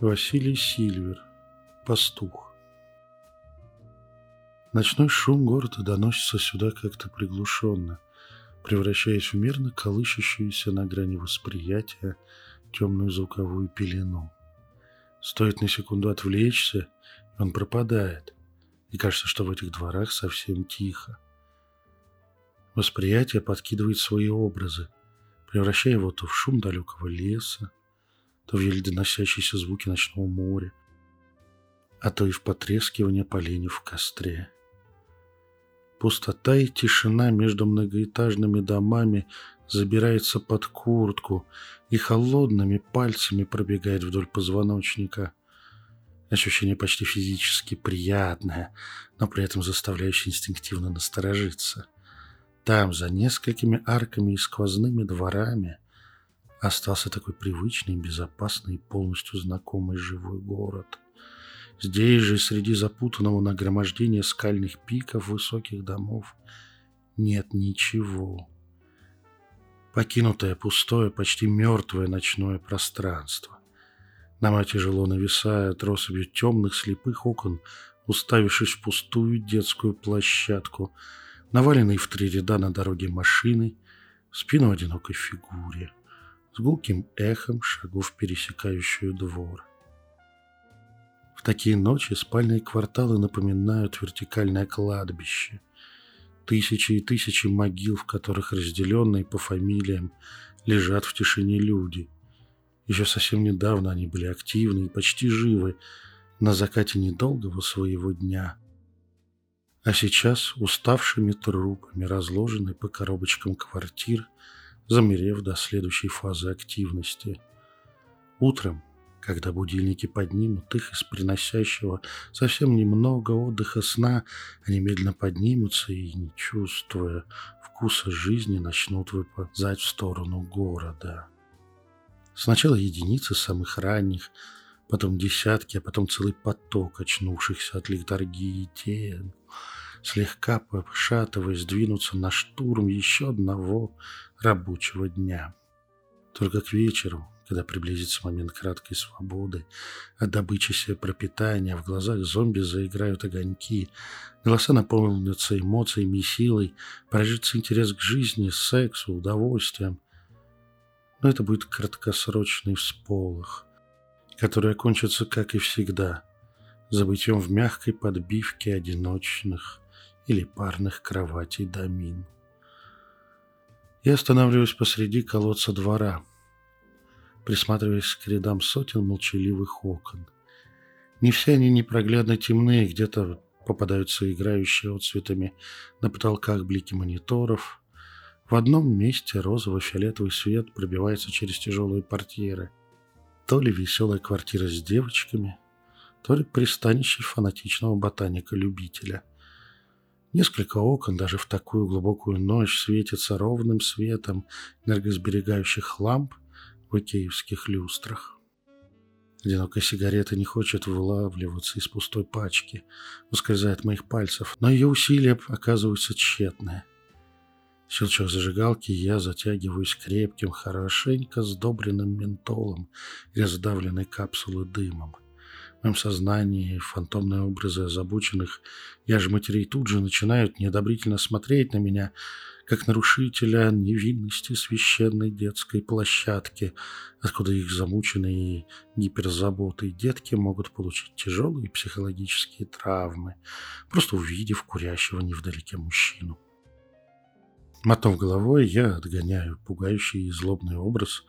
Василий Сильвер. Пастух. Ночной шум города доносится сюда как-то приглушенно, превращаясь в мерно колышащуюся на грани восприятия темную звуковую пелену. Стоит на секунду отвлечься, и он пропадает, и кажется, что в этих дворах совсем тихо. Восприятие подкидывает свои образы, превращая его то в шум далекого леса, то еле доносящиеся звуки ночного моря, а то и в потрескивание поленьев в костре. Пустота и тишина между многоэтажными домами забирается под куртку и холодными пальцами пробегает вдоль позвоночника. Ощущение почти физически приятное, но при этом заставляющее инстинктивно насторожиться. Там, за несколькими арками и сквозными дворами, остался такой привычный, безопасный и полностью знакомый живой город – Здесь же, среди запутанного нагромождения скальных пиков высоких домов, нет ничего. Покинутое, пустое, почти мертвое ночное пространство. Дома тяжело нависают россыпью темных слепых окон, уставившись в пустую детскую площадку, наваленные в три ряда на дороге машины, спину одинокой фигуре, гулким эхом шагов пересекающую двор. В такие ночи спальные кварталы напоминают вертикальное кладбище. Тысячи и тысячи могил, в которых разделенные по фамилиям лежат в тишине люди. Еще совсем недавно они были активны и почти живы на закате недолгого своего дня. А сейчас уставшими трупами разложены по коробочкам квартир, замерев до следующей фазы активности. Утром когда будильники поднимут их из приносящего совсем немного отдыха сна, они медленно поднимутся и, не чувствуя вкуса жизни, начнут выползать в сторону города. Сначала единицы самых ранних, потом десятки, а потом целый поток очнувшихся от литургии тел, слегка пошатываясь, двинуться на штурм еще одного рабочего дня. Только к вечеру, когда приблизится момент краткой свободы, от добычи себе пропитания, в глазах зомби заиграют огоньки, голоса наполнятся эмоциями и силой, прожится интерес к жизни, сексу, удовольствием. Но это будет краткосрочный всполох, который окончится, как и всегда, забытьем в мягкой подбивке одиночных или парных кроватей домин. Я останавливаюсь посреди колодца двора – присматриваясь к рядам сотен молчаливых окон. Не все они непроглядно темные, где-то попадаются играющие отцветами на потолках блики мониторов. В одном месте розово-фиолетовый свет пробивается через тяжелые портьеры. То ли веселая квартира с девочками, то ли пристанище фанатичного ботаника-любителя. Несколько окон даже в такую глубокую ночь светятся ровным светом энергосберегающих ламп в икеевских люстрах. Одинокая сигарета не хочет вылавливаться из пустой пачки, ускользает моих пальцев, но ее усилия оказываются тщетные. Щелчок зажигалки, я затягиваюсь крепким, хорошенько сдобренным ментолом и раздавленной капсулы дымом. В моем сознании фантомные образы озабоченных я же матерей тут же начинают неодобрительно смотреть на меня – как нарушителя невинности священной детской площадки, откуда их замученные гиперзаботой детки могут получить тяжелые психологические травмы, просто увидев курящего невдалеке мужчину. Мотнув головой, я отгоняю пугающий и злобный образ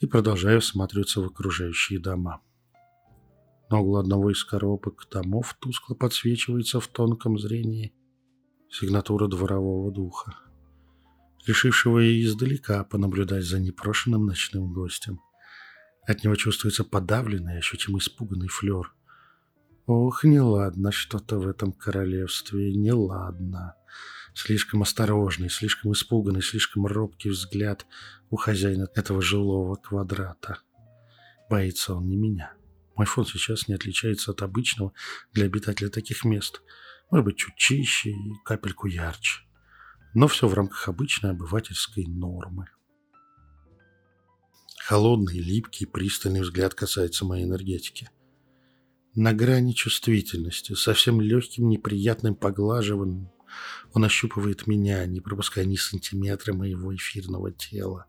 и продолжаю осматриваться в окружающие дома. На углу одного из коробок домов тускло подсвечивается в тонком зрении сигнатура дворового духа решившего и издалека понаблюдать за непрошенным ночным гостем. От него чувствуется подавленный, ощутимо испуганный флер. Ох, неладно что-то в этом королевстве, неладно. Слишком осторожный, слишком испуганный, слишком робкий взгляд у хозяина этого жилого квадрата. Боится он не меня. Мой фон сейчас не отличается от обычного для обитателя таких мест. Может быть, чуть чище и капельку ярче но все в рамках обычной обывательской нормы. Холодный, липкий, пристальный взгляд касается моей энергетики. На грани чувствительности, совсем легким, неприятным поглаживанием, он ощупывает меня, не пропуская ни сантиметра моего эфирного тела.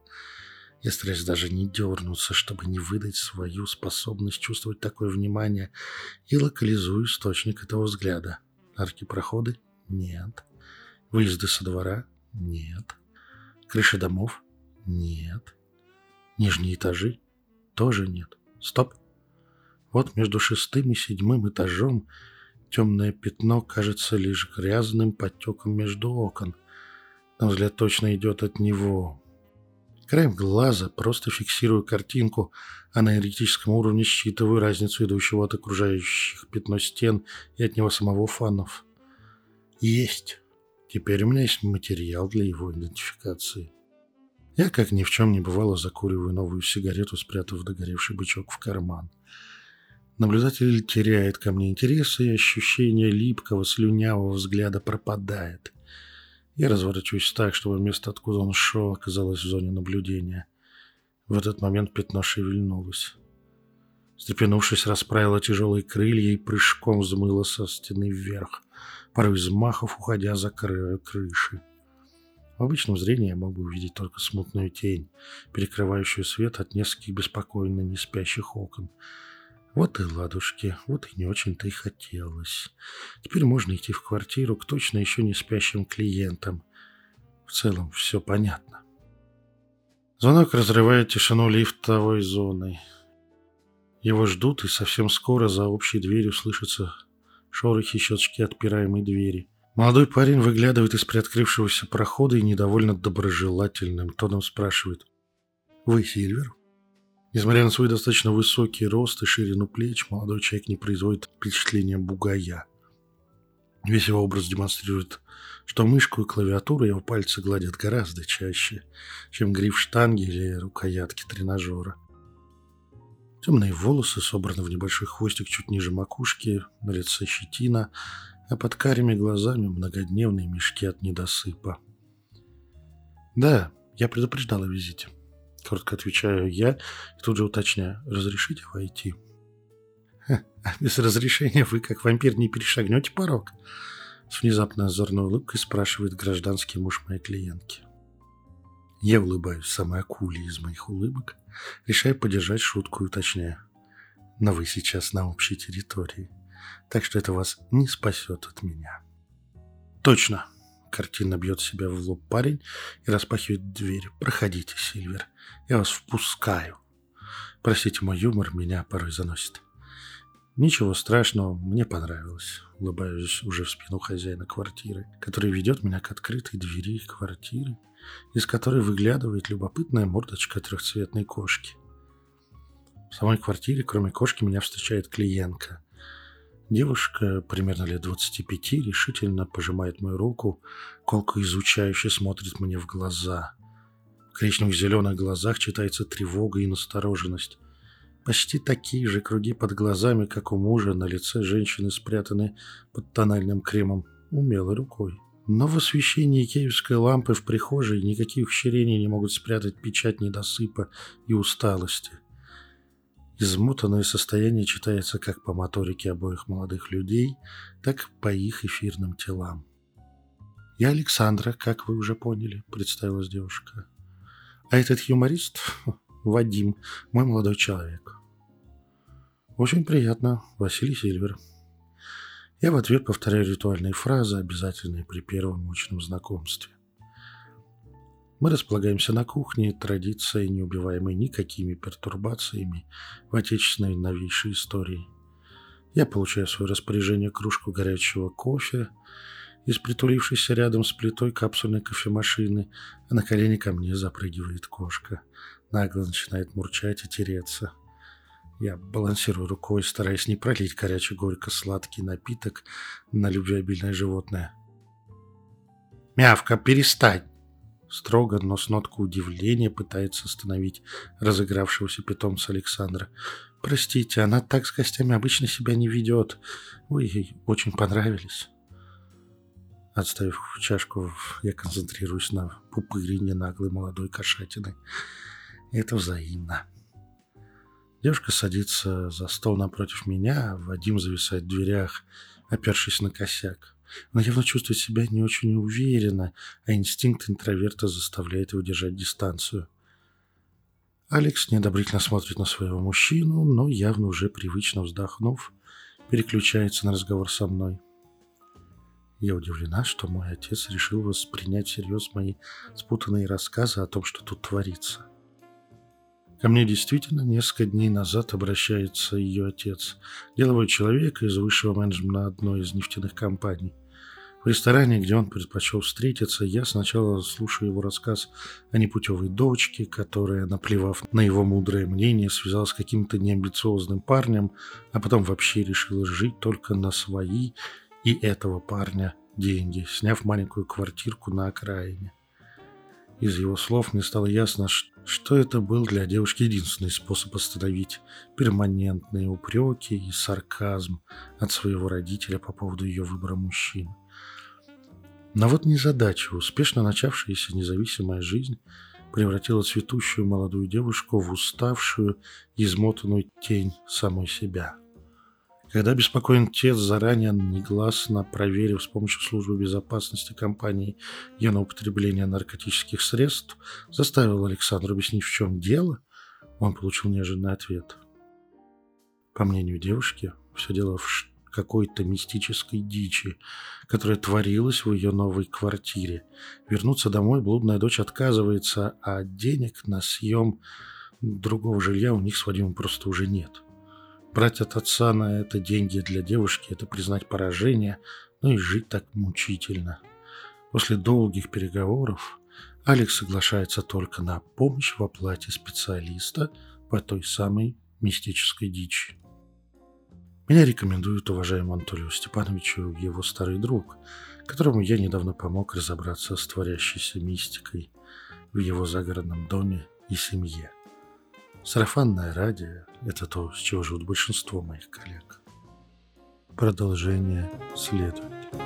Я стараюсь даже не дернуться, чтобы не выдать свою способность чувствовать такое внимание, и локализую источник этого взгляда. Арки проходы? Нет. Выезды со двора? Нет. Крыши домов? Нет. Нижние этажи? Тоже нет. Стоп. Вот между шестым и седьмым этажом темное пятно кажется лишь грязным подтеком между окон. На взгляд точно идет от него. Краем глаза просто фиксирую картинку, а на энергетическом уровне считываю разницу идущего от окружающих пятно стен и от него самого фанов. Есть. Теперь у меня есть материал для его идентификации. Я, как ни в чем не бывало, закуриваю новую сигарету, спрятав догоревший бычок в карман. Наблюдатель теряет ко мне интерес, и ощущение липкого, слюнявого взгляда пропадает. Я разворачиваюсь так, чтобы место, откуда он шел, оказалось в зоне наблюдения. В этот момент пятно шевельнулось. Стрепенувшись, расправила тяжелые крылья и прыжком взмыла со стены вверх пару взмахов, уходя за краю крыши. В обычном зрении я мог бы увидеть только смутную тень, перекрывающую свет от нескольких беспокойно не спящих окон. Вот и ладушки, вот и не очень-то и хотелось. Теперь можно идти в квартиру к точно еще не спящим клиентам. В целом все понятно. Звонок разрывает тишину лифтовой зоны. Его ждут, и совсем скоро за общей дверью слышится шорохи щелчки отпираемой двери. Молодой парень выглядывает из приоткрывшегося прохода и недовольно доброжелательным тоном спрашивает. «Вы Сильвер?» Несмотря на свой достаточно высокий рост и ширину плеч, молодой человек не производит впечатления бугая. Весь его образ демонстрирует, что мышку и клавиатуру его пальцы гладят гораздо чаще, чем гриф штанги или рукоятки тренажера. Темные волосы собраны в небольшой хвостик чуть ниже макушки, на лице щетина, а под карими глазами многодневные мешки от недосыпа. «Да, я предупреждал о визите», — коротко отвечаю я и тут же уточняю. «Разрешите войти?» «А без разрешения вы, как вампир, не перешагнете порог?» С внезапно озорной улыбкой спрашивает гражданский муж моей клиентки. Я улыбаюсь самой акулей из моих улыбок, решая поддержать шутку и уточняю. Но вы сейчас на общей территории, так что это вас не спасет от меня. Точно. Картина бьет себя в лоб парень и распахивает дверь. Проходите, Сильвер. Я вас впускаю. Простите, мой юмор меня порой заносит. Ничего страшного, мне понравилось. Улыбаюсь уже в спину хозяина квартиры, который ведет меня к открытой двери квартиры из которой выглядывает любопытная мордочка трехцветной кошки. В самой квартире, кроме кошки, меня встречает клиентка. Девушка, примерно лет 25, решительно пожимает мою руку, колко изучающе смотрит мне в глаза. В коричневых зеленых глазах читается тревога и настороженность. Почти такие же круги под глазами, как у мужа, на лице женщины спрятаны под тональным кремом умелой рукой. Но в освещении киевской лампы в прихожей никаких ущерений не могут спрятать печать недосыпа и усталости. Измотанное состояние читается как по моторике обоих молодых людей, так и по их эфирным телам. «Я Александра, как вы уже поняли», — представилась девушка. «А этот юморист — Вадим, мой молодой человек». «Очень приятно, Василий Сильвер», я в ответ повторяю ритуальные фразы, обязательные при первом очном знакомстве. Мы располагаемся на кухне, традицией, не убиваемой никакими пертурбациями в отечественной новейшей истории. Я получаю в свое распоряжение кружку горячего кофе из притулившейся рядом с плитой капсульной кофемашины, а на колени ко мне запрыгивает кошка. Нагло начинает мурчать и тереться – я балансирую рукой, стараясь не пролить горячий горько-сладкий напиток на любвеобильное животное. «Мявка, перестань!» Строго, но с ноткой удивления пытается остановить разыгравшегося питомца Александра. «Простите, она так с гостями обычно себя не ведет. Вы ей очень понравились». Отставив чашку, я концентрируюсь на пупырине наглой молодой кошатины. Это взаимно. Девушка садится за стол напротив меня, Вадим зависает в дверях, опершись на косяк. Она явно чувствует себя не очень уверенно, а инстинкт интроверта заставляет его держать дистанцию. Алекс неодобрительно смотрит на своего мужчину, но явно уже привычно вздохнув, переключается на разговор со мной. Я удивлена, что мой отец решил воспринять всерьез мои спутанные рассказы о том, что тут творится. Ко мне действительно несколько дней назад обращается ее отец, деловой человек из высшего менеджмента одной из нефтяных компаний. В ресторане, где он предпочел встретиться, я сначала слушаю его рассказ о непутевой дочке, которая, наплевав на его мудрое мнение, связалась с каким-то неамбициозным парнем, а потом вообще решила жить только на свои и этого парня деньги, сняв маленькую квартирку на окраине. Из его слов мне стало ясно, что это был для девушки единственный способ остановить перманентные упреки и сарказм от своего родителя по поводу ее выбора мужчин. Но вот незадача, успешно начавшаяся независимая жизнь превратила цветущую молодую девушку в уставшую измотанную тень самой себя – когда беспокоен отец, заранее негласно проверив с помощью службы безопасности компании ее на употребление наркотических средств, заставил Александра объяснить, в чем дело, он получил неожиданный ответ. По мнению девушки, все дело в какой-то мистической дичи, которая творилась в ее новой квартире. Вернуться домой блудная дочь отказывается, а денег на съем другого жилья у них с Вадимом просто уже нет. Брать от отца на это деньги для девушки – это признать поражение, ну и жить так мучительно. После долгих переговоров Алекс соглашается только на помощь в оплате специалиста по той самой мистической дичи. Меня рекомендует уважаемому Анатолию Степановичу его старый друг, которому я недавно помог разобраться с творящейся мистикой в его загородном доме и семье. Сарафанное радио – это то, с чего живут большинство моих коллег. Продолжение следует.